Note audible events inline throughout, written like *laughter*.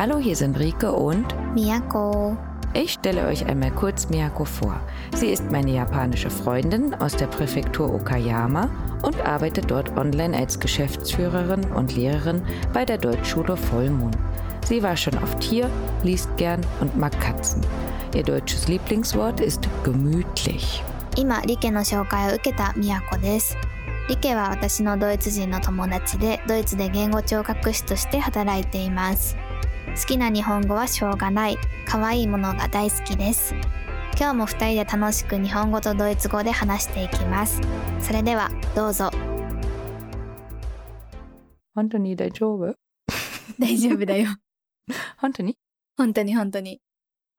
Hallo, hier sind Rike und Miyako. ich stelle euch einmal kurz Miyako vor. Sie ist meine japanische Freundin aus der Präfektur Okayama und arbeitet dort online als Geschäftsführerin und Lehrerin bei der Deutschschule Vollmond. Sie war schon oft hier, liest gern und mag Katzen. Ihr deutsches Lieblingswort ist gemütlich. 今、リケの紹介を受けた都です。リケは私のドイツ人の友達で、ドイツで言語聴覚士として働いています。 好きな日本語はしょうがない。可愛いものが大好きです。今日も二人で楽しく日本語とドイツ語で話していきます。それでは、どうぞ。本当に大丈夫？大丈夫だよ。*laughs* 本当に？本当に本当に。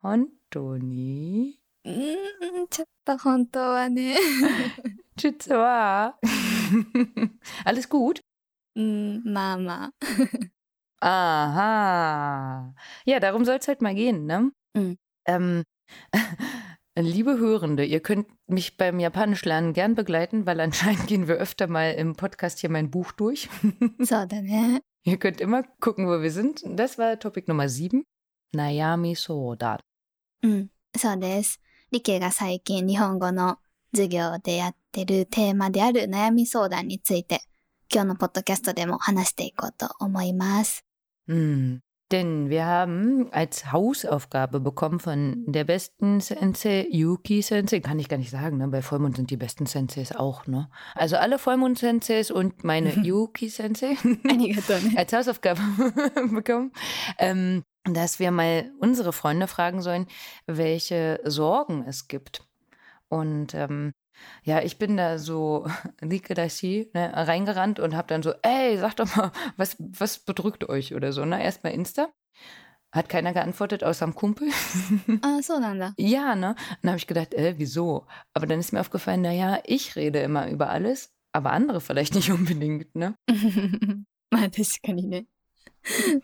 本当に？うーん、ちょっと本当はね。*laughs* 実は *laughs* Alles gut? うん、まあまあ。Aha. Ja, darum soll es halt mal gehen, ne? Mhm. Ähm, *laughs* liebe Hörende, ihr könnt mich beim Japanisch lernen gern begleiten, weil anscheinend *laughs* gehen wir öfter mal im Podcast hier mein Buch durch. *laughs* そうだね。 ihr könnt immer gucken, wo wir sind. Das war Topic Nummer 7. Nayami Soda. うん、そうです。リケが最近日本語の授業でやってるテーマである悩み相談について、今日のポッドキャストでも話していこうと思います。 Mhm. Denn wir haben als Hausaufgabe bekommen von der besten Sensei, Yuki Sensei, kann ich gar nicht sagen, ne? bei Vollmond sind die besten Senseis auch, ne? Also alle Vollmond Senseis und meine *laughs* Yuki Sensei *laughs* *laughs* als Hausaufgabe bekommen, ähm, dass wir mal unsere Freunde fragen sollen, welche Sorgen es gibt. Und ähm, ja, ich bin da so *laughs* Like Dashi, ne, reingerannt und habe dann so, ey, sag doch mal, *laughs* was, was bedrückt euch oder so, ne? Erstmal Insta. Hat keiner geantwortet, außer am Kumpel. *laughs* あ、そうなんだ。 ja, ne? Und dann habe ich gedacht, äh, wieso? Aber dann ist mir aufgefallen, naja, ich rede immer über alles, aber andere vielleicht nicht unbedingt, ne? まあ確かにね。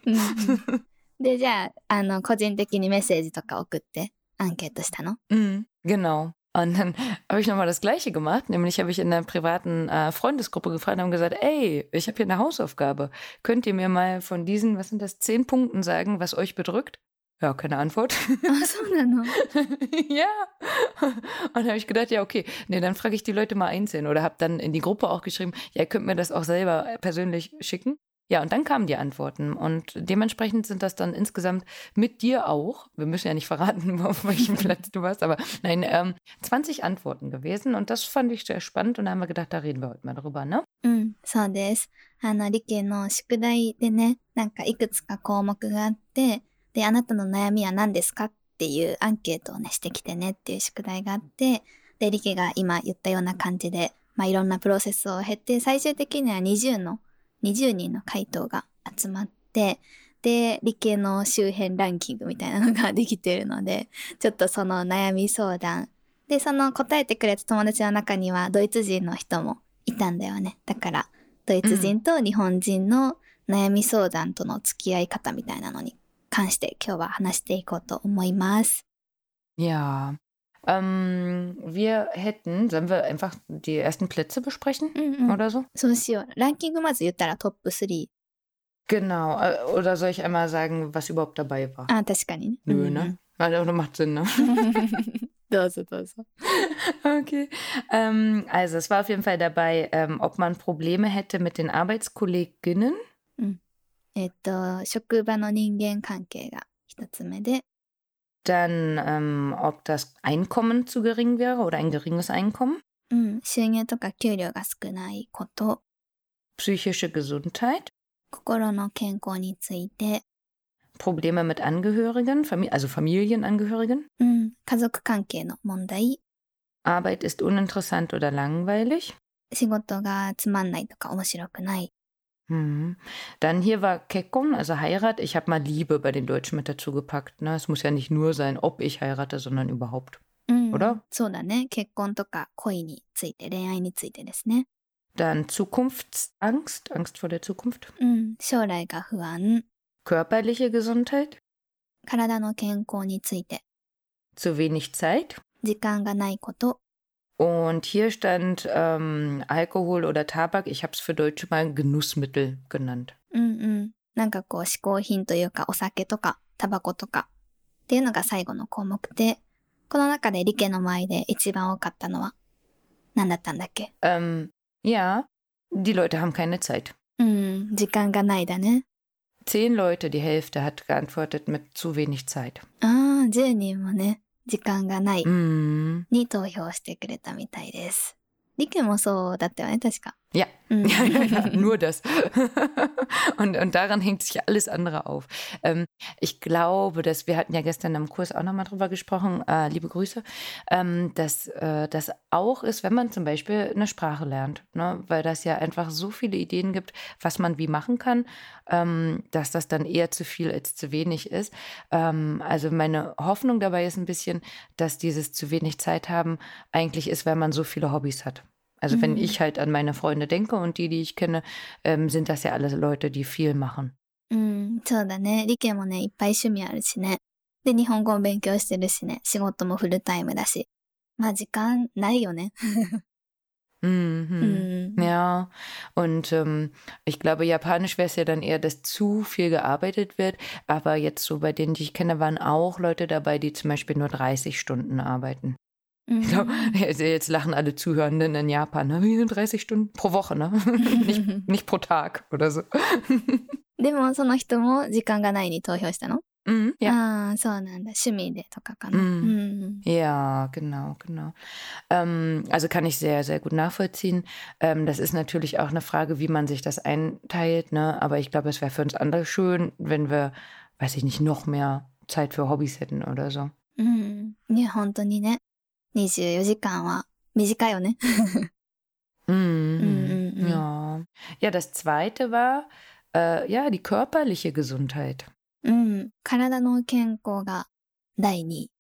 うんで、じゃあ、あの、個人的にメッセージとか送ってアンケートしたの Mhm, genau. Und dann habe ich nochmal das Gleiche gemacht, nämlich habe ich in einer privaten äh, Freundesgruppe gefragt und haben gesagt, ey, ich habe hier eine Hausaufgabe. Könnt ihr mir mal von diesen, was sind das, zehn Punkten sagen, was euch bedrückt? Ja, keine Antwort. Ach so, dann Ja. Und dann habe ich gedacht, ja, okay, nee, dann frage ich die Leute mal einzeln oder habe dann in die Gruppe auch geschrieben, ja, ihr könnt mir das auch selber persönlich schicken. Ja, und dann kamen die Antworten und dementsprechend sind das dann insgesamt mit dir auch, wir müssen ja nicht verraten, *laughs* auf welchem Platz *laughs* du warst, aber nein, ähm, 20 Antworten gewesen und das fand ich sehr spannend und da haben wir gedacht, da reden wir heute mal drüber, ne? うん、そうです。あの、理系の宿題でね、なんかいくつか項目があって、で、あなたの悩みは何ですかっていうアンケートをね、してきてねっていう宿題があって、で、理系が今言ったような感じで、まあ、いろんなプロセスを経て、最終的には20の、 20人の回答が集まって、で、理系の周辺ランキングみたいなのができてるので、*laughs* ちょっとその悩み相談。で、その答えてくれた友達の中にはドイツ人の人もいたんだよね。だから、ドイツ人と日本人の悩み相談との付き合い方みたいなのに関して今日は話していこうと思います。Ähm, wir hätten, sollen wir einfach die ersten Plätze besprechen うんうん。 oder so? そうしよう。ランキングまず言ったらトップ3。 Genau. äh, Oder soll ich einmal sagen, was überhaupt dabei war? あ、確かにね。 Nö, ne? Also, macht Sinn, ne? *laughs* どうぞどうぞ。 *laughs* Okay. Ähm, also, es war auf jeden Fall dabei, ähm, ob man Probleme hätte mit den Arbeitskolleginnen. えっと、職場の人間関係が一つ目で、 Dann, ähm, ob das Einkommen zu gering wäre oder ein geringes Einkommen. うん、収入とか給料が少ないこと、 Psychische Gesundheit. 心の健康について、 Probleme mit Angehörigen, Famili also Familienangehörigen. うん、家族関係の問題、 Arbeit ist uninteressant oder langweilig. 仕事がつまんないとか面白くない。 Mhm. Dann hier war Kekkon, also Heirat. Ich habe mal Liebe bei den Deutschen mit dazu gepackt. Ne? Es muss ja nicht nur sein, ob ich heirate, sondern überhaupt. うん、 Oder? そうだね。結婚とか恋について、恋愛についてですね。 Dann Zukunftsangst, Angst vor der Zukunft. うん、将来が不安、 Körperliche Gesundheit, 体の健康について、 zu wenig Zeit. 時間がないこと、 Und hier stand ähm, Alkohol oder Tabak. Ich habe es für Deutsche mal Genussmittel genannt. うんうん。 なんかこう嗜好品というかお酒とかタバコとかっていうのが最後の項目で、この中でリケの前で一番多かったのは何だったんだっけ Ähm, ja, die Leute haben keine Zeit. うん、時間がないだね。 Zehn Leute, die Hälfte hat geantwortet mit zu wenig Zeit. ああ、10人もね、 時間がない Mhm. に投票してくれたみたいです。リケもそうだったよね、確か。Ja, うん。*laughs* Ja, ja, ja, *laughs* nur das. *laughs* und, und daran hängt sich alles andere auf. Ähm, ich glaube, dass wir hatten ja gestern im Kurs auch nochmal drüber gesprochen, äh, liebe Grüße, ähm, dass äh, das auch ist, wenn man zum Beispiel eine Sprache lernt, ne? weil das ja einfach so viele Ideen gibt, was man wie machen kann, ähm, dass das dann eher zu viel als zu wenig ist. Ähm, also meine Hoffnung dabei ist ein bisschen, dass dieses zu wenig Zeit haben eigentlich ist, wenn man so viele Hobbys hat. Also wenn Mhm. ich halt an meine Freunde denke und die, die ich kenne, ähm, sind das ja alles Leute, die viel machen. うん、そうだね。リケもね、いっぱい趣味あるしね。で、日本語を勉強してるしね。仕事もフルタイムだし。まあ時間ないよね。 Mhm. うん。 Ja, und ähm, ich glaube, japanisch wäre es ja dann eher, dass zu viel gearbeitet wird. Aber jetzt so bei denen, die ich kenne, waren auch Leute dabei, die zum Beispiel nur 30 Stunden arbeiten. うん Ich glaube, also jetzt lachen alle Zuhörenden in Japan, ne? Wie 30 Stunden pro Woche, ne? *laughs* nicht, nicht pro Tag oder so. *laughs* でも、その人も時間がないに投票したの Mhm, ja. ああ、そうなんだ。趣味でとかかな。うんうん。 Ja, genau, genau. Ähm, also kann ich sehr, sehr gut nachvollziehen. Ähm, das ist natürlich auch eine Frage, wie man sich das einteilt, ne? Aber ich glaube, es wäre für uns alle schön, wenn wir, weiß ich nicht, noch mehr Zeit für Hobbys hätten oder so. うん。いや、本当にね。 24時間は短いよね。Mhm. Mm, mm, mm. Ja. Ja, das zweite war, äh, ja, die körperliche Gesundheit. うん。体の健康が第2位。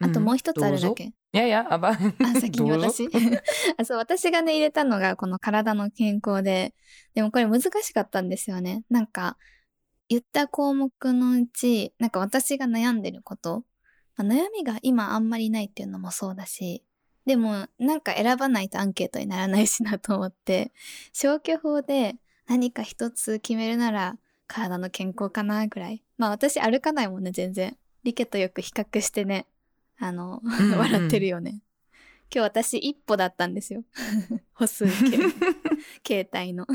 あと Mhm. もう一つあるだ?け。Ja, ja, aber あ、先に?私 *laughs* あそう、私がね、入れたのがこの体の健康で、でもこれ難しかったんですよね。なんか、言った項目のうち、なんか私が悩んでること、まあ悩みが今あんまりないっていうのもそうだし、でもなんか選ばないとアンケートにならないしなと思って、消去法で何か一つ決めるなら体の健康かなぐらい。まあ私歩かないもんね、全然。リケとよく比較してね、あの、んうん笑ってるよね。今日私一歩だったんですよ。*laughs* 歩数計、*laughs* 携帯の。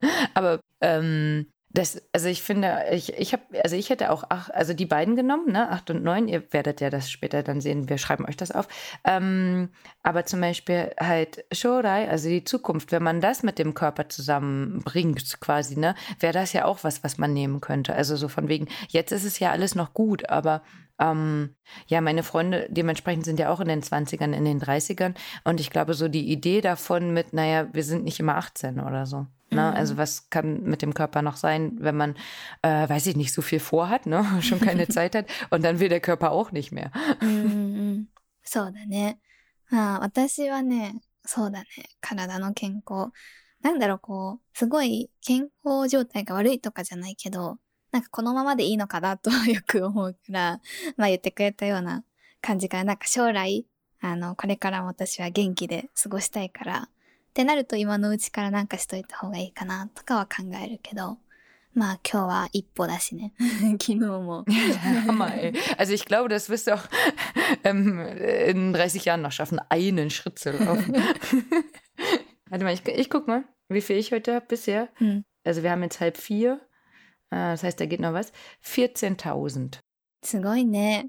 *laughs* Aber ähm, das, also ich finde, ich, ich habe, also ich hätte auch ach, also die beiden genommen, ne, acht und neun. Ihr werdet ja das später dann sehen. Wir schreiben euch das auf. Ähm, aber zum Beispiel halt Shorai, also die Zukunft, wenn man das mit dem Körper zusammenbringt, quasi, ne, wäre das ja auch was, was man nehmen könnte. Also so von wegen, jetzt ist es ja alles noch gut, aber ähm, ja, meine Freunde dementsprechend sind ja auch in den 20ern, in den 30ern. Und ich glaube, so die Idee davon mit, naja, wir sind nicht immer 18 oder so. Ne? Mhm. Also was kann mit dem Körper noch sein, wenn man, äh, weiß ich nicht, so viel vorhat, ne? schon keine Zeit hat und dann will der Körper auch nicht mehr. うんうんうん。そうだね。まあ私はね、そうだね。体の健康。なんだろう、こう、すごい健康状態が悪いとかじゃないけど、なんかこのままでいいのかなとよく思うから、まあ言ってくれたような感じから、なんか将来、あの、これからも私は元気で過ごしたいから、ってなると今のうちからなんかしといた方がいいかなとかは考えるけど、まあ*laughs* 今日は一歩だしね。昨日も。 Hammer, ey. *laughs* Also ich glaube, das wirst du auch *laughs* ähm, in 30 Jahren noch schaffen, einen Schritt zu laufen. Warte mal, ich, ich guck mal, wie viel ich heute habe bisher. うん。 Also wir haben jetzt halb vier. Äh, Das heißt, da geht noch was. 14.000. すごいね。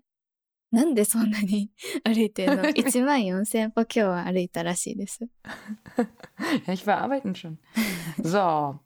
なんでそんなに歩いてんの ?1 *laughs* 万4000歩今日は歩いたらしいです。 Ja, ich *laughs* war arbeiten schon. *laughs* So.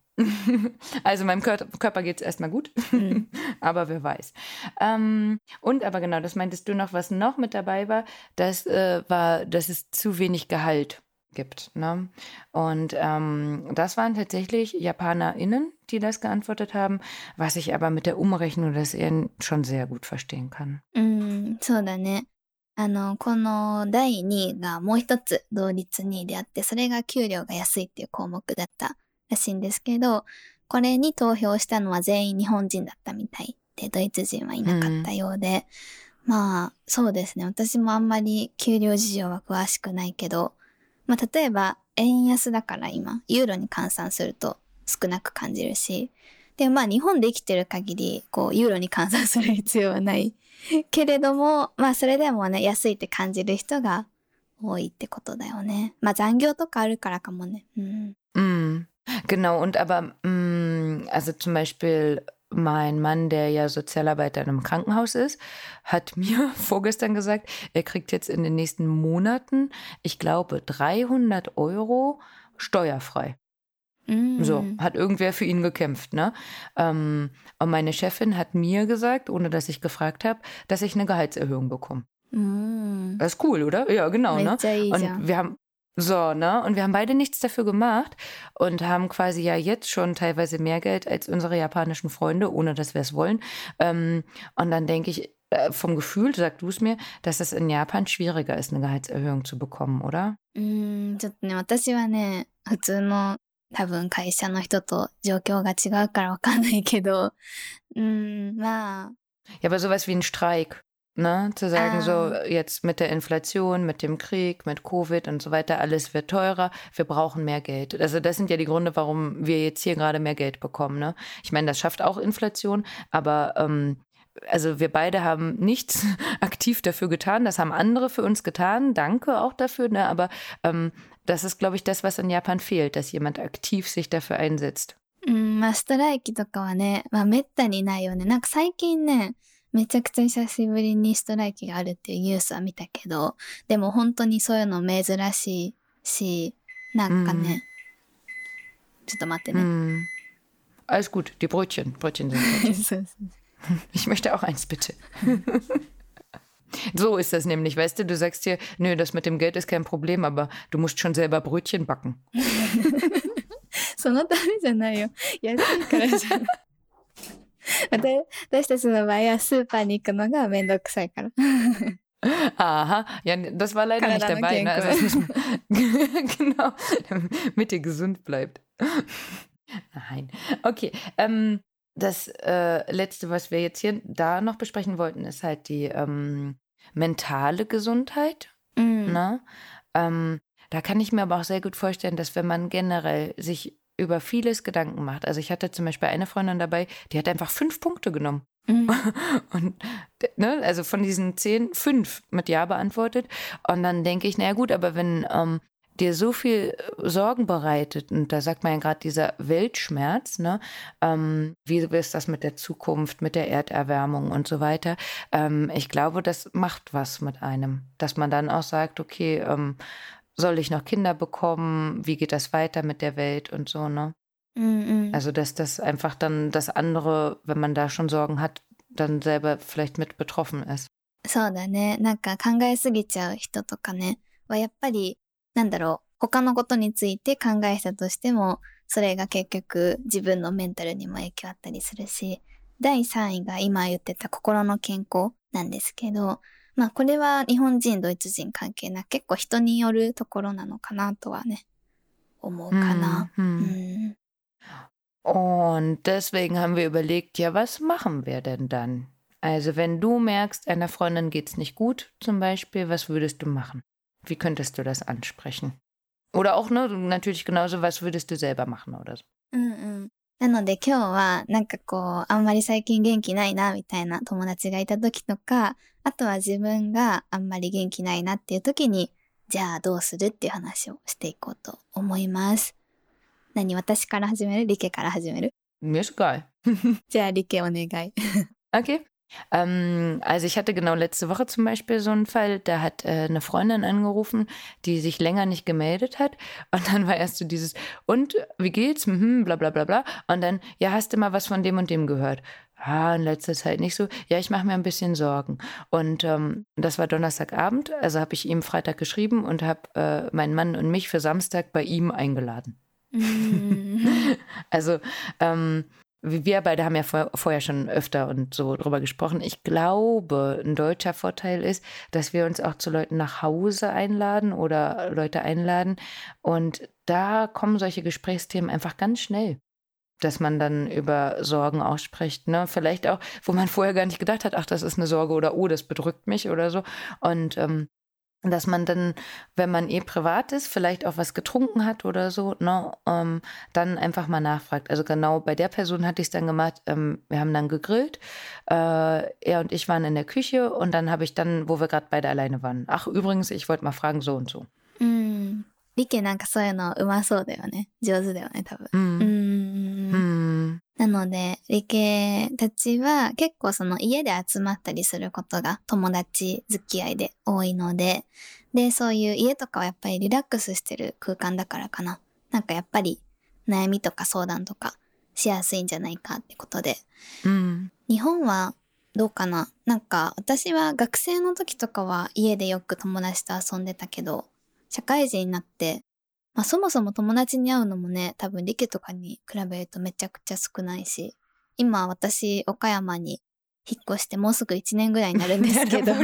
Also meinem Kör Körper geht es erstmal gut, うん。 aber wer weiß. Ähm, und aber genau, das meintest du noch, was noch mit dabei war, das äh, war, dass es zu wenig Gehalt gibt. Ne? Und ähm, das waren tatsächlich JapanerInnen, die das geantwortet haben, was ich aber mit der Umrechnung des eher schon sehr gut verstehen kann. うん、 そうだね。あの、この第2位がもう一つ同率2位であって、それが給料が安いっていう項目だったらしいんですけど、これに投票したのは全員日本人だったみたいで、ドイツ人はいなかったようで、まあ、そうですね。私もあんまり給料事情は詳しくないけど、まあ、例えば、円安だから今、ユーロに換算すると少なく感じるし、で、まあ日本で生きてる限り、こう、ユーロに換算する必要はない *laughs* けれども、まあそれでもね、安いって感じる人が多いってことだよね。まあ残業とかあるからかもね。うん。Mm, genau, und aber, mm, also zum Beispiel mein Mann, der ja Sozialarbeiter in einem Krankenhaus ist, hat *laughs* mir vorgestern gesagt, er kriegt jetzt in den nächsten Monaten, ich glaube, 300 Euro steuerfrei. Mm. So, hat irgendwer für ihn gekämpft, ne? Ähm, und meine Chefin hat mir gesagt, ohne dass ich gefragt habe, dass ich eine Gehaltserhöhung bekomme. Mm. Das ist cool, oder? Ja, genau, ne? Und wir haben so, ne? Und wir haben beide nichts dafür gemacht und haben quasi ja jetzt schon teilweise mehr Geld als unsere japanischen Freunde, ohne dass wir es wollen. Ähm, und dann denke ich, äh, vom Gefühl, sag du es mir, dass es in Japan schwieriger ist, eine Gehaltserhöhung zu bekommen, oder? うん、ちょっとね、私はね、普通の 多分会社の人と状況が違うからわかんないけど、うん、まあ。Ja, *laughs* aber sowas wie ein Streik, ne? Zu sagen, ah. so jetzt mit der Inflation, mit dem Krieg, mit Covid und so weiter, alles wird teurer, wir brauchen mehr Geld. Also das sind ja die Gründe, warum wir jetzt hier gerade mehr Geld bekommen, ne? Ich meine, das schafft auch Inflation, aber ähm, also wir beide haben nichts *laughs* aktiv dafür getan, das haben andere für uns getan, danke auch dafür, ne? aber ähm, das ist, glaube ich, das, was in Japan fehlt, dass jemand aktiv sich dafür einsetzt. うん、まあストライキとかはね、まあめったにないよね。なんか最近ね、めちゃくちゃ久しぶりにストライキがあるっていうニュースは見たけど、でも本当にそういうの珍しいし、なんかね、うん、ちょっと待ってね。うん、Alles gut, die Brötchen, Brötchen sind Brötchen. *laughs* *laughs* Ich möchte auch eins, bitte. *laughs* So ist das nämlich, weißt du, du sagst dir, nö, das mit dem Geld ist kein Problem, aber du musst schon selber Brötchen backen. *laughs* そのためじゃないよ。安いからじゃない。私たちの場合はスーパーに行くのがめんどくさいから。Aha, *laughs* ja, das war leider nicht dabei. Ne? Also man, genau, *laughs* damit ihr gesund bleibt. Nein. Okay. Ähm, das äh, letzte, was wir jetzt hier da noch besprechen wollten, ist halt die ähm, mentale Gesundheit. Mhm. Ne? Ähm, da kann ich mir aber auch sehr gut vorstellen, dass wenn man generell sich über vieles Gedanken macht. Also ich hatte zum Beispiel eine Freundin dabei, die hat einfach fünf Punkte genommen. Mhm. *laughs* Und ne, also von diesen zehn, fünf mit Ja beantwortet. Und dann denke ich, naja gut, aber wenn ähm, dir so viel äh, Sorgen bereitet, und da sagt man ja gerade dieser Weltschmerz, ne, ähm, wie ist das mit der Zukunft, mit der Erderwärmung und so weiter, ähm, ich glaube, das macht was mit einem, dass man dann auch sagt, okay, ähm, soll ich noch Kinder bekommen, wie geht das weiter mit der Welt und so, ne? Mhm. Also, dass das einfach dann das andere, wenn man da schon Sorgen hat, dann selber vielleicht mit betroffen ist. そうだね。なんか考えすぎちゃう人とかね、はやっぱり なんだろう、他のことについて考えたとしても、それが結局自分のメンタルにも影響あったりするし、第3位が今言ってた心の健康なんですけど、まあこれは日本人、ドイツ人関係なく結構人によるところなのかなとはね、思うかな。うん、Und deswegen haben wir überlegt, ja, was machen wir denn dann? Also wenn du merkst, einer Freundin geht's nicht gut, zum Beispiel, was würdest du machen? Wie könntest du das ansprechen? Oder auch, ne, natürlich genauso, was würdest du selber machen oder so? うんうん。なので今日はなんかこう、あんまり最近元気ないなみたいな友達がいた時とか、あとは自分があんまり元気ないなっていう時に、じゃあどうするっていう話をしていこうと思います。何私から始める？リケから始める？Mir ist egal. *laughs* じゃあリケお願い。okay. Ähm, also ich hatte genau letzte Woche zum Beispiel so einen Fall, da hat äh, eine Freundin angerufen, die sich länger nicht gemeldet hat. Und dann war erst so dieses, und wie geht's? Mhm, bla bla bla bla. Und dann, ja, hast du mal was von dem und dem gehört? Ah, in letzter Zeit nicht so. Ja, ich mache mir ein bisschen Sorgen. Und ähm, das war Donnerstagabend, also habe ich ihm Freitag geschrieben und habe äh, meinen Mann und mich für Samstag bei ihm eingeladen. Mm. *laughs* also ähm, wir beide haben ja vor, vorher schon öfter und so drüber gesprochen. Ich glaube, ein deutscher Vorteil ist, dass wir uns auch zu Leuten nach Hause einladen oder Leute einladen. Und da kommen solche Gesprächsthemen einfach ganz schnell. Dass man dann über Sorgen ausspricht, ne? Vielleicht auch, wo man vorher gar nicht gedacht hat, ach, das ist eine Sorge oder oh, das bedrückt mich oder so. Und ähm, dass man dann, wenn man eh privat ist, vielleicht auch was getrunken hat oder so, ne, ähm, dann einfach mal nachfragt. Also genau bei der Person hatte ich es dann gemacht, ähm, wir haben dann gegrillt, äh, er und ich waren in der Küche und dann habe ich dann, wo wir gerade beide alleine waren, ach übrigens, ich wollte mal fragen, so und so. うん。リケなんかそういうのうまそうだよね。上手だよね、多分。うん。うん なので、理系たちは結構その家で集まったりすることが友達付き合いで多いので、で、そういう家とかはやっぱりリラックスしてる空間だからかな。なんかやっぱり悩みとか相談とかしやすいんじゃないかってことで。うん、日本はどうかな？なんか私は学生の時とかは家でよく友達と遊んでたけど、社会人になってまあそもそも友達に会うのもね、多分リケとかに比べるとめちゃくちゃ少ないし、今私岡山に引っ越してもうすぐ1年ぐらいになるんですけど。*laughs*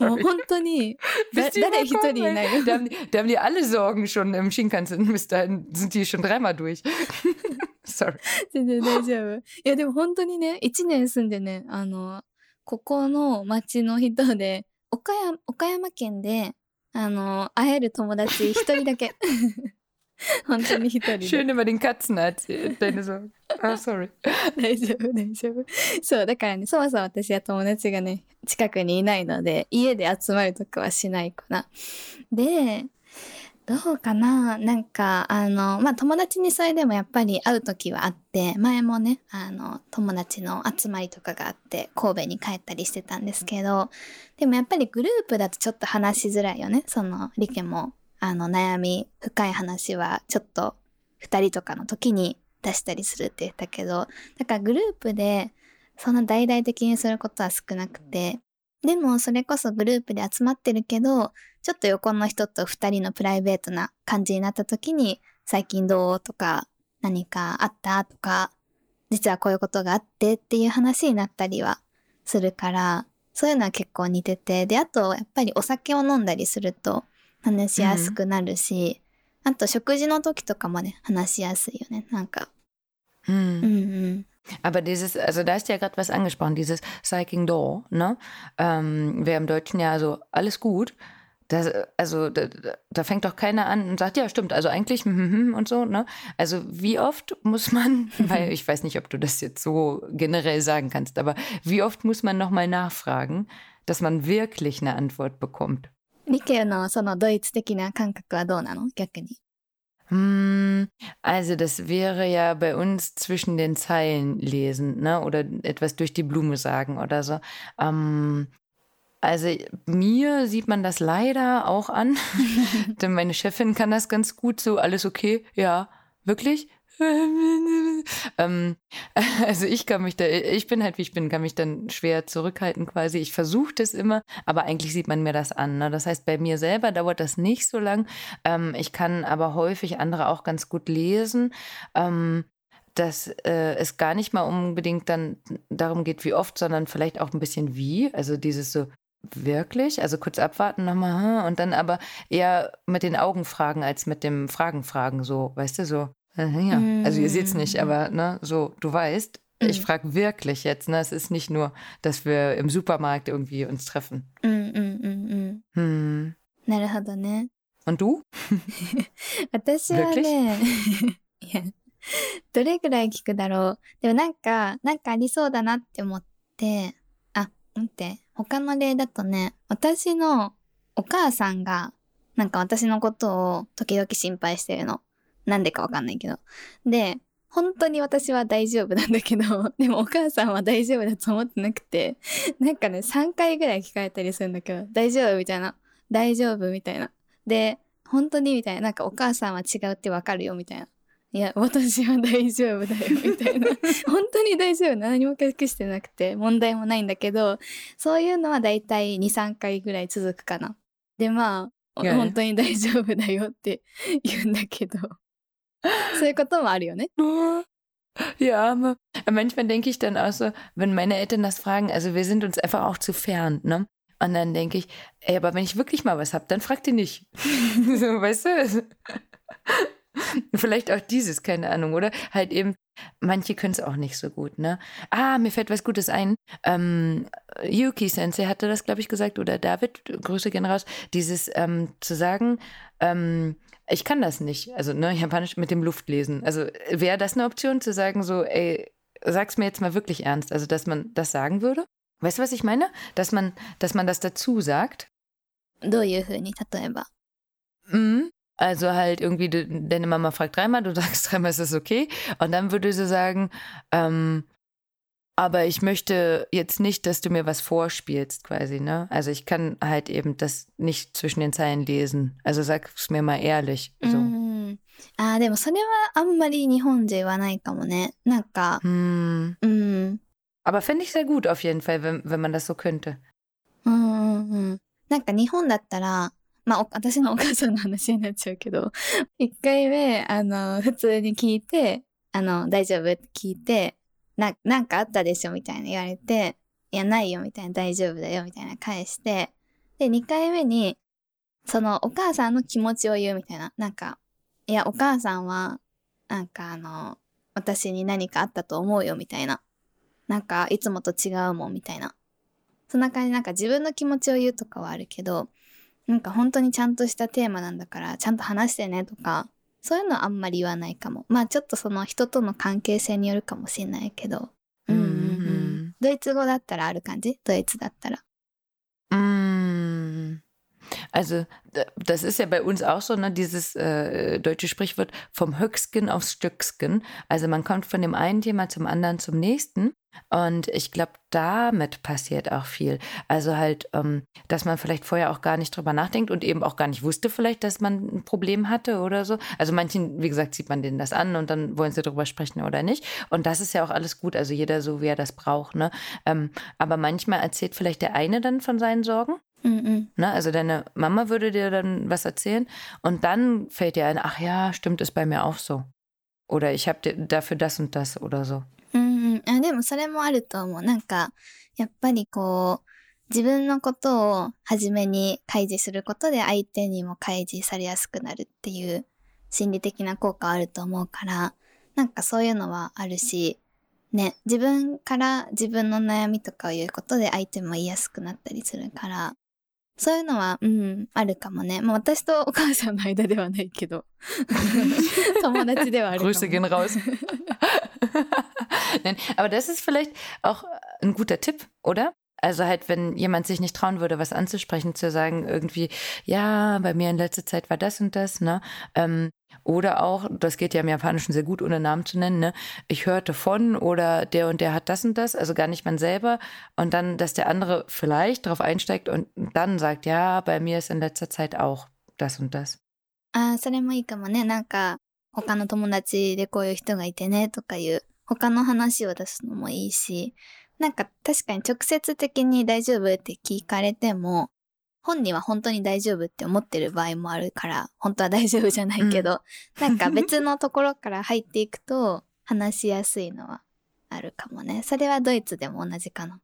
*laughs* もう本当に、誰一人いないよ。Da haben, da haben die alle Sorgen schon im Shinkansen. Bis dahin sind die schon dreimal durch? *laughs* Sorry. 全然大丈夫。いやでも本当にね、1年住んでね、あの、ここの町の人で、岡山岡山県であの、会える友達一人だけ。*laughs* 本当に一人で。Schön über den Katzen erzählt, deine Sorgen. Ah, sorry. 大丈夫、大丈夫。そう、だからね、そもそも私は友達がね、近くにいないので、家で集まるとかはしないかな。で、どうかな？なんか、あの、まあ、友達にそれでもやっぱり会う時はあって、前もね、あの、友達の集まりとかがあって、神戸に帰ったりしてたんですけど、でもやっぱりグループだとちょっと話しづらいよね。その、リケも、あの、悩み、深い話は、ちょっと、二人とかの時に出したりするって言ったけど、だからグループで、そんな大々的にすることは少なくて、でもそれこそグループで集まってるけど、ちょっと横の人と二人のプライベートな感じになった時に、最近どうとか、何かあったとか、実はこういうことがあってっていう話になったりはするから、そういうのは結構似てて、で、あとやっぱりお酒を飲んだりすると話しやすくなるし、うん、あと食事の時とかもね、話しやすいよね、なんか。うん。うんうん Aber dieses, also da ist ja gerade was angesprochen, dieses Psyching Door, ne? Ähm, Wäre im Deutschen ja so alles gut. Das, also da, da, fängt doch keiner an und sagt, ja, stimmt, also eigentlich hm, hm, hm, und so, ne? Also wie oft muss man, *laughs* weil ich weiß nicht, ob du das jetzt so generell sagen kannst, aber wie oft muss man nochmal nachfragen, dass man wirklich eine Antwort bekommt? 理系のそのドイツ的な感覚はどうなの逆に。 Hm, also das wäre ja bei uns zwischen den Zeilen lesen, ne? Oder etwas durch die Blume sagen oder so. Ähm, also mir sieht man das leider auch an, *laughs* denn meine Chefin kann das ganz gut so, alles okay, ja, wirklich? *laughs* ähm, *laughs* also ich kann mich da, ich bin halt wie ich bin, kann mich dann schwer zurückhalten quasi. Ich versuche das immer, aber eigentlich sieht man mir das an. Ne? Das heißt, bei mir selber dauert das nicht so lang. Ähm, ich kann aber häufig andere auch ganz gut lesen. Ähm, dass äh, es gar nicht mal unbedingt dann darum geht, wie oft, sondern vielleicht auch ein bisschen wie. Also dieses so, wirklich? Also kurz abwarten nochmal hm, und dann aber eher mit den Augen fragen als mit dem Fragen fragen, so, weißt du, so. Ja, also ihr seht es nicht, mm. aber ne, so, du weißt, ich mm. frage wirklich jetzt, ne? Es ist nicht nur, dass wir im Supermarkt irgendwie uns treffen. Mm, hm. Und du? *laughs* 私はね、いや、どれぐらい聞くだろう。でもなんか、なんかありそうだなって思って、あ、待って、他の例だとね、私のお母さんが、なんか私のことを時々心配してるの。 *laughs* なんでかわかんないけど。で、本当に私は大丈夫なんだけど、*laughs* でもお母さんは大丈夫だと思ってなくて、なんかね、3回ぐらい聞かれたりするんだけど、大丈夫みたいな。大丈夫みたいな。で、本当にみたいな。なんかお母さんは違うってわかるよみたいな。いや、私は大丈夫だよ、みたいな。*laughs* 本当に大丈夫。何も隠してなくて、問題もないんだけど、そういうのはだいたい2、3回ぐらい続くかな。で、まあ、本当に大丈夫だよって言うんだけど。*laughs* そういうこともあるよね。Ja, *laughs* manchmal denke ich dann auch so, wenn meine Eltern das fragen, also wir sind uns einfach auch zu fern, ne? Und dann denke ich, ey, aber wenn ich wirklich mal was habe, dann fragt ihr nicht. *laughs* so, weißt du? Vielleicht auch dieses, keine Ahnung, oder? Halt eben, manche können es auch nicht so gut, ne? Ah, mir fällt was Gutes ein. Ähm, Yuki Sensei hatte das, glaube ich, gesagt, oder David, Grüße gehen raus, dieses ähm, zu sagen, ähm, ich kann das nicht. Also, ne, Japanisch mit dem Luftlesen. Also, wäre das eine Option zu sagen, so, ey, sag's mir jetzt mal wirklich ernst? Also, dass man das sagen würde? Weißt du, was ich meine? Dass man, dass man das dazu sagt. Mhm. Also halt irgendwie, deine Mama fragt dreimal, du sagst dreimal, ist das okay? Und dann würde sie sagen, ähm, aber ich möchte jetzt nicht, dass du mir was vorspielst, quasi, ne? Also ich kann halt eben das nicht zwischen den Zeilen lesen. Also sag's mir mal ehrlich. う So. ん。あーでもそれはあんまり日本じゃ言わないかもね。なんか、 Hm. うん。 Aber fände ich sehr gut auf jeden Fall, wenn, wenn man das so könnte. うんうんうん。なんか日本だったら、まあ、お私のお母さんの話になっちゃうけど、一回目、あの、普通に聞いて、あの、大丈夫って聞いて、 な、なんかあったでしょみたいな言われて、いや、ないよみたいな、大丈夫だよみたいな返して、で、二回目に、そのお母さんの気持ちを言うみたいな。なんか、いや、お母さんは、なんかあの、私に何かあったと思うよみたいな。なんか、いつもと違うもんみたいな。そんな感じなんか自分の気持ちを言うとかはあるけど、なんか本当にちゃんとしたテーマなんだから、ちゃんと話してねとか、そういうのはあんまり言わないかも。まあちょっとその人との関係性によるかもしれないけど。うんうんう Mhm. ん。ドイツ語だったらある感じ？ドイツだったら。Also, das ist ja bei uns auch so, ne, dieses äh, deutsche Sprichwort vom Höcksken aufs Stücksken. Also man kommt von dem einen Thema zum anderen zum nächsten. Und ich glaube, damit passiert auch viel. Also halt, ähm, dass man vielleicht vorher auch gar nicht drüber nachdenkt und eben auch gar nicht wusste vielleicht, dass man ein Problem hatte oder so. Also manchen, wie gesagt, sieht man denen das an und dann wollen sie drüber sprechen oder nicht. Und das ist ja auch alles gut. Also jeder so, wie er das braucht. Ne? Ähm, aber manchmal erzählt vielleicht der eine dann von seinen Sorgen うんうん。Ne? Also deine Mama würde dir dann was erzählen und dann fällt dir ein, ach ja, stimmt, ist bei mir auch so. Oder ich habe dafür das und das oder so. うんうん。あ、でもそれもあると思う。なんか、やっぱりこう、自分のことを初めに開示することで相手にも開示されやすくなるっていう心理的な効果はあると思うから、なんかそういうのはあるし、ね、自分から自分の悩みとかを言うことで相手も言いやすくなったりするから、そういうのは、うん、あるかもね。まあ私とお母さんの間ではないけど、友達ではあるかも。 Grüße gehen *laughs* raus. Nein, aber das ist vielleicht auch ein guter Tipp, oder? Also halt, wenn jemand sich nicht trauen würde, was anzusprechen, zu sagen, irgendwie, ja, bei mir in letzter Zeit war das und das, ne? Ähm, oder auch, das geht ja im Japanischen sehr gut, ohne Namen zu nennen, ne? Ich hörte von oder der und der hat das und das, also gar nicht man selber. Und dann, dass der andere vielleicht darauf einsteigt und dann sagt, ja, bei mir ist in letzter Zeit auch das und das. ああ、それもいいかもね。なんか、他の友達でこういう人がいてねとかいう、他の話を出すのもいいし、なんか確かに直接的に大丈夫って聞かれても、 本人は本当に大丈夫って思ってる場合もあるから、本当は大丈夫じゃないけど、なんか別のところから入っていくと話しやすいのはあるかもね。それはドイツでも同じかな。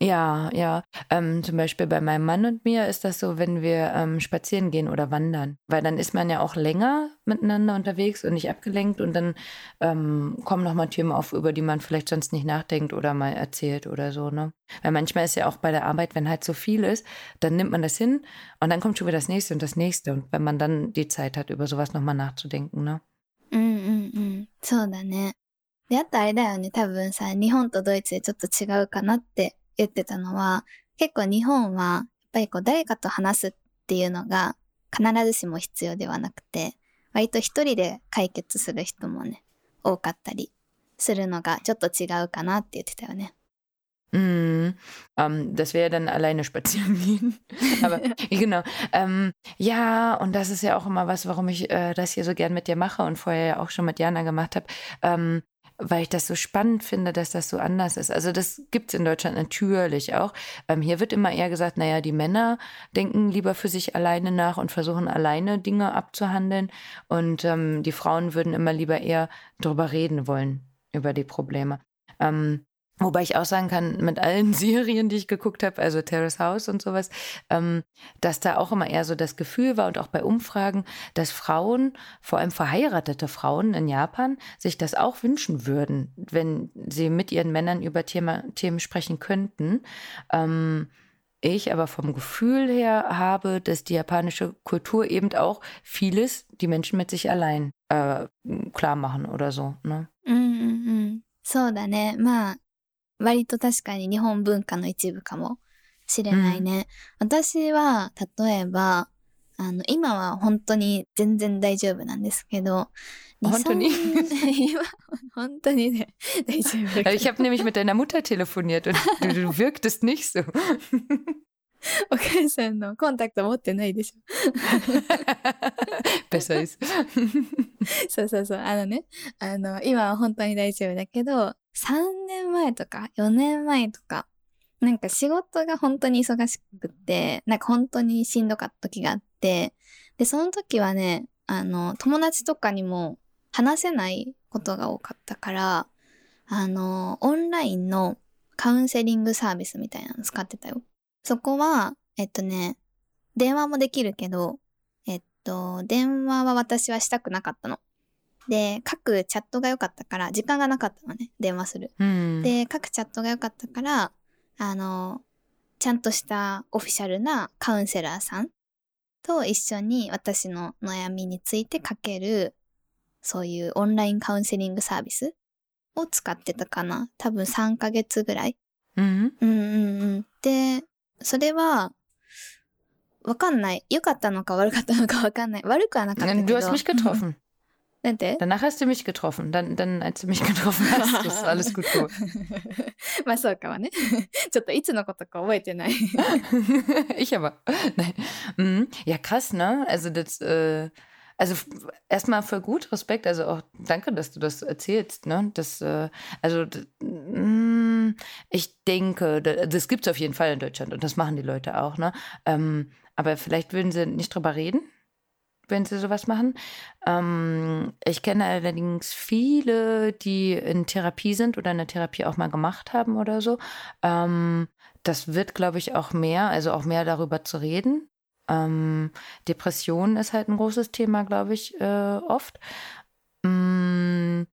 Ja, ja. Ähm, zum Beispiel bei meinem Mann und mir ist das so, wenn wir ähm, spazieren gehen oder wandern. Weil dann ist man ja auch länger miteinander unterwegs und nicht abgelenkt und dann ähm, kommen nochmal Themen auf, über die man vielleicht sonst nicht nachdenkt oder mal erzählt oder so, ne? Weil manchmal ist ja auch bei der Arbeit, wenn halt so viel ist, dann nimmt man das hin und dann kommt schon wieder das nächste und das nächste. Und wenn man dann die Zeit hat, über sowas nochmal nachzudenken, ne? うんうんうん。そうだね。で、あとあれだよね。多分さ、日本とドイツでちょっと違うかなって 言ってたのは、結構日本は、やっぱりこう誰かと話すっていうのが必ずしも必要ではなくて、割と一人で解決する人もね、多かったりするのがちょっと違うかなって言ってたよね。Mm, ähm, das wäre dann alleine spazieren gehen. Aber genau. Ähm, ja, und das ist ja auch immer was, warum ich äh, das hier so gern mit dir mache und vorher ja auch schon mit Jana gemacht habe. Ähm, weil ich das so spannend finde, dass das so anders ist. Also das gibt es in Deutschland natürlich auch. Ähm, hier wird immer eher gesagt, naja, die Männer denken lieber für sich alleine nach und versuchen alleine Dinge abzuhandeln. Und ähm, die Frauen würden immer lieber eher drüber reden wollen, über die Probleme. Ähm, Wobei ich auch sagen kann, mit allen *laughs* Serien, die ich geguckt habe, also Terrace House und sowas, ähm, dass da auch immer eher so das Gefühl war und auch bei Umfragen, dass Frauen, vor allem verheiratete Frauen in Japan, sich das auch wünschen würden, wenn sie mit ihren Männern über Thema, Themen sprechen könnten. Ähm, ich aber vom Gefühl her habe, dass die japanische Kultur eben auch vieles die Menschen mit sich allein äh, klar machen oder so. Ne? うんうんうん。そうだね。まあ、 割と確かに日本文化の一部かもしれないね。私は、例えば、あの、今は本当に全然大丈夫なんですけど、本当に？2 3 *laughs* 今、本当にね、大丈夫だけど。Ich habe nämlich mit deiner Mutter telefoniert und du, du wirktest nicht so. お母さんのコンタクト持ってないでしょ。Besser ist. そうそうそう。あのね、あの、今は本当に大丈夫だけど、3年前とか4年前とか、なんか仕事が本当に忙しくて、なんか本当にしんどかった時があって、で、その時はね、あの、友達とかにも話せないことが多かったから、あの、オンラインのカウンセリングサービスみたいなの使ってたよ。そこは、えっとね、電話もできるけど、えっと、電話は私はしたくなかったの。で、各チャットが良かったから、時間がなかったのね、電話する。Hm. で、各チャットが良かったから、あの、ちゃんとしたオフィシャルなカウンセラーさんと一緒に私の悩みについて書ける、そういうオンラインカウンセリングサービスを使ってたかな。多分3ヶ月ぐらい。Mhm. うんうんうん。で、それは、わかんない。良かったのか悪かったのかわかんない。悪くはなかったけど。Du hast mich getroffen. なんて Danach hast du mich getroffen. Dann, dann als du mich *laughs* getroffen hast, ist *laughs* alles gut geworden. *laughs* まあそうかはね。ちょっといつのことか覚えてない。 ich aber. Nein. Mhm. Ja, krass, ne? Also das, äh, also f- erstmal voll gut, Respekt. Also auch danke, dass du das erzählst, ne? Das, äh, also d- mm, ich denke, da- das gibt es auf jeden Fall in Deutschland und das machen die Leute auch, ne? Ähm, aber vielleicht würden sie nicht drüber reden, wenn sie sowas machen. Ähm, ich kenne allerdings viele, die in Therapie sind oder eine Therapie auch mal gemacht haben oder so. Ähm, das wird, glaube ich, auch mehr, also auch mehr darüber zu reden. Ähm, Depression ist halt ein großes Thema, glaube ich, äh, oft. Mm,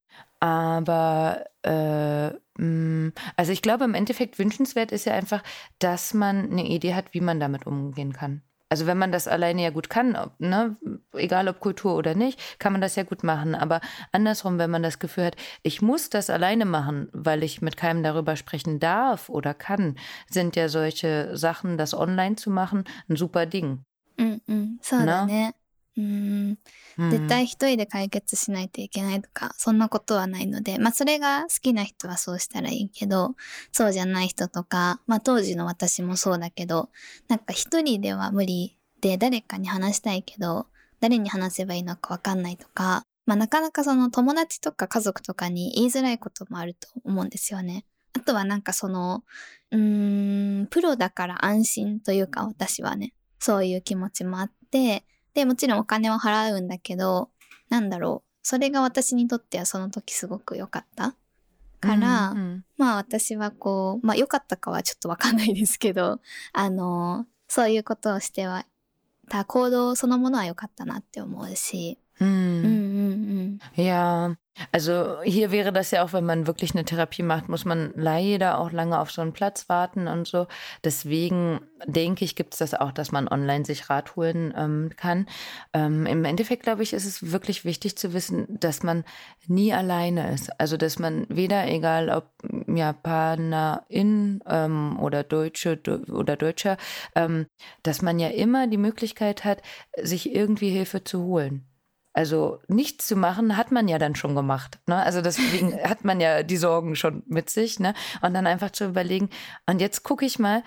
aber äh, mm, also ich glaube, im Endeffekt wünschenswert ist ja einfach, dass man eine Idee hat, wie man damit umgehen kann. Also wenn man das alleine ja gut kann, ob, ne, egal ob Kultur oder nicht, kann man das ja gut machen. Aber andersrum, wenn man das Gefühl hat, ich muss das alleine machen, weil ich mit keinem darüber sprechen darf oder kann, sind ja solche Sachen, das online zu machen, ein super Ding. うんうん。そうだね。 うん。Hm. 絶対一人で解決しないといけないとか、そんなことはないので、まあそれが好きな人はそうしたらいいけど、そうじゃない人とか、まあ当時の私もそうだけど、なんか一人では無理で誰かに話したいけど、誰に話せばいいのかわかんないとか、まあなかなかその友達とか家族とかに言いづらいこともあると思うんですよね。あとはなんかその、うーん、プロだから安心というか私はね、そういう気持ちもあって、で、もちろんお金を払うんだけど、なんだろう。それが私にとってはその時すごく良かった。から、Mhm. まあ私はこう、まあ良かったかはちょっとわかんないですけど、*laughs* あの、そういうことをしては、た行動そのものは良かったなって思うし、Hm. Hm, hm, hm. Ja, also hier wäre das ja auch, wenn man wirklich eine Therapie macht, muss man leider auch lange auf so einen Platz warten und so. Deswegen denke ich, gibt es das auch, dass man online sich Rat holen ähm, kann. Ähm, Im Endeffekt, glaube ich, ist es wirklich wichtig zu wissen, dass man nie alleine ist. Also dass man weder, egal ob Japanerin ähm, oder Deutsche oder Deutscher, ähm, dass man ja immer die Möglichkeit hat, sich irgendwie Hilfe zu holen. Also nichts zu machen, hat man ja dann schon gemacht. Ne? Also deswegen *laughs* hat man ja die Sorgen schon mit sich. Ne? Und dann einfach zu überlegen, und jetzt gucke ich mal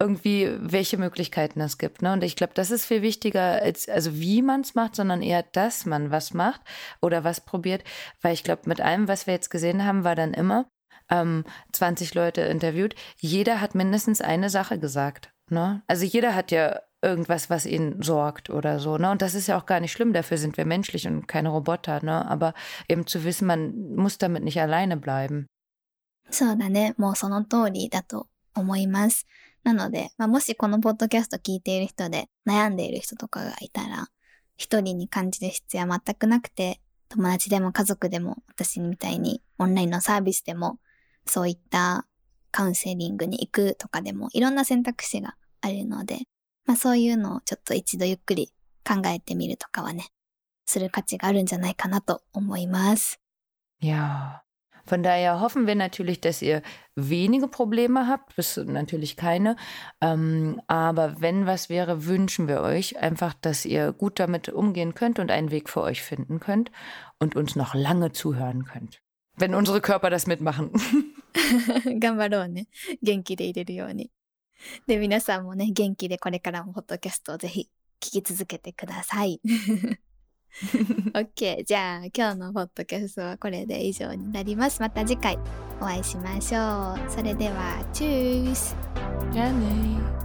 irgendwie, welche Möglichkeiten es gibt. Ne? Und ich glaube, das ist viel wichtiger, als also wie man es macht, sondern eher, dass man was macht oder was probiert. Weil ich glaube, mit allem, was wir jetzt gesehen haben, war dann immer ähm, 20 Leute interviewt. Jeder hat mindestens eine Sache gesagt. Ne? Also jeder hat ja irgendwas, was ihn sorgt oder so. Ne? Und das ist ja auch gar nicht schlimm, dafür sind wir menschlich und keine Roboter. Ne? Aber eben zu wissen, man muss damit nicht alleine bleiben. そうだね。もうその通りだと思います。なので、まあ、もしこのポッドキャスト聞いている人で悩んでいる人とかがいたら、一人に感じる必要は全くなくて、友達でも家族でも私みたいにオンラインのサービスでもそういったカウンセリングに行くとかでもいろんな選択肢があるので、 まあそういうのをちょっと一度ゆっくり考えてみるとかはね、する価値があるんじゃないかなと思います。Ja, Von daher hoffen wir natürlich, dass ihr wenige Probleme habt, bis natürlich keine. Ähm, aber wenn was wäre, wünschen wir euch einfach, dass ihr gut damit umgehen könnt und einen Weg für euch finden könnt und uns noch lange zuhören könnt. Wenn unsere Körper das mitmachen. *laughs* 頑張ろうね。元気でいれるように。 *laughs* で、皆さんもね、元気でこれからもポッドキャストをぜひ聞き続けてください。*laughs* OK。じゃあ今日のポッドキャストはこれで以上になります。また次回お会いしましょう。それでは、チュースじゃあね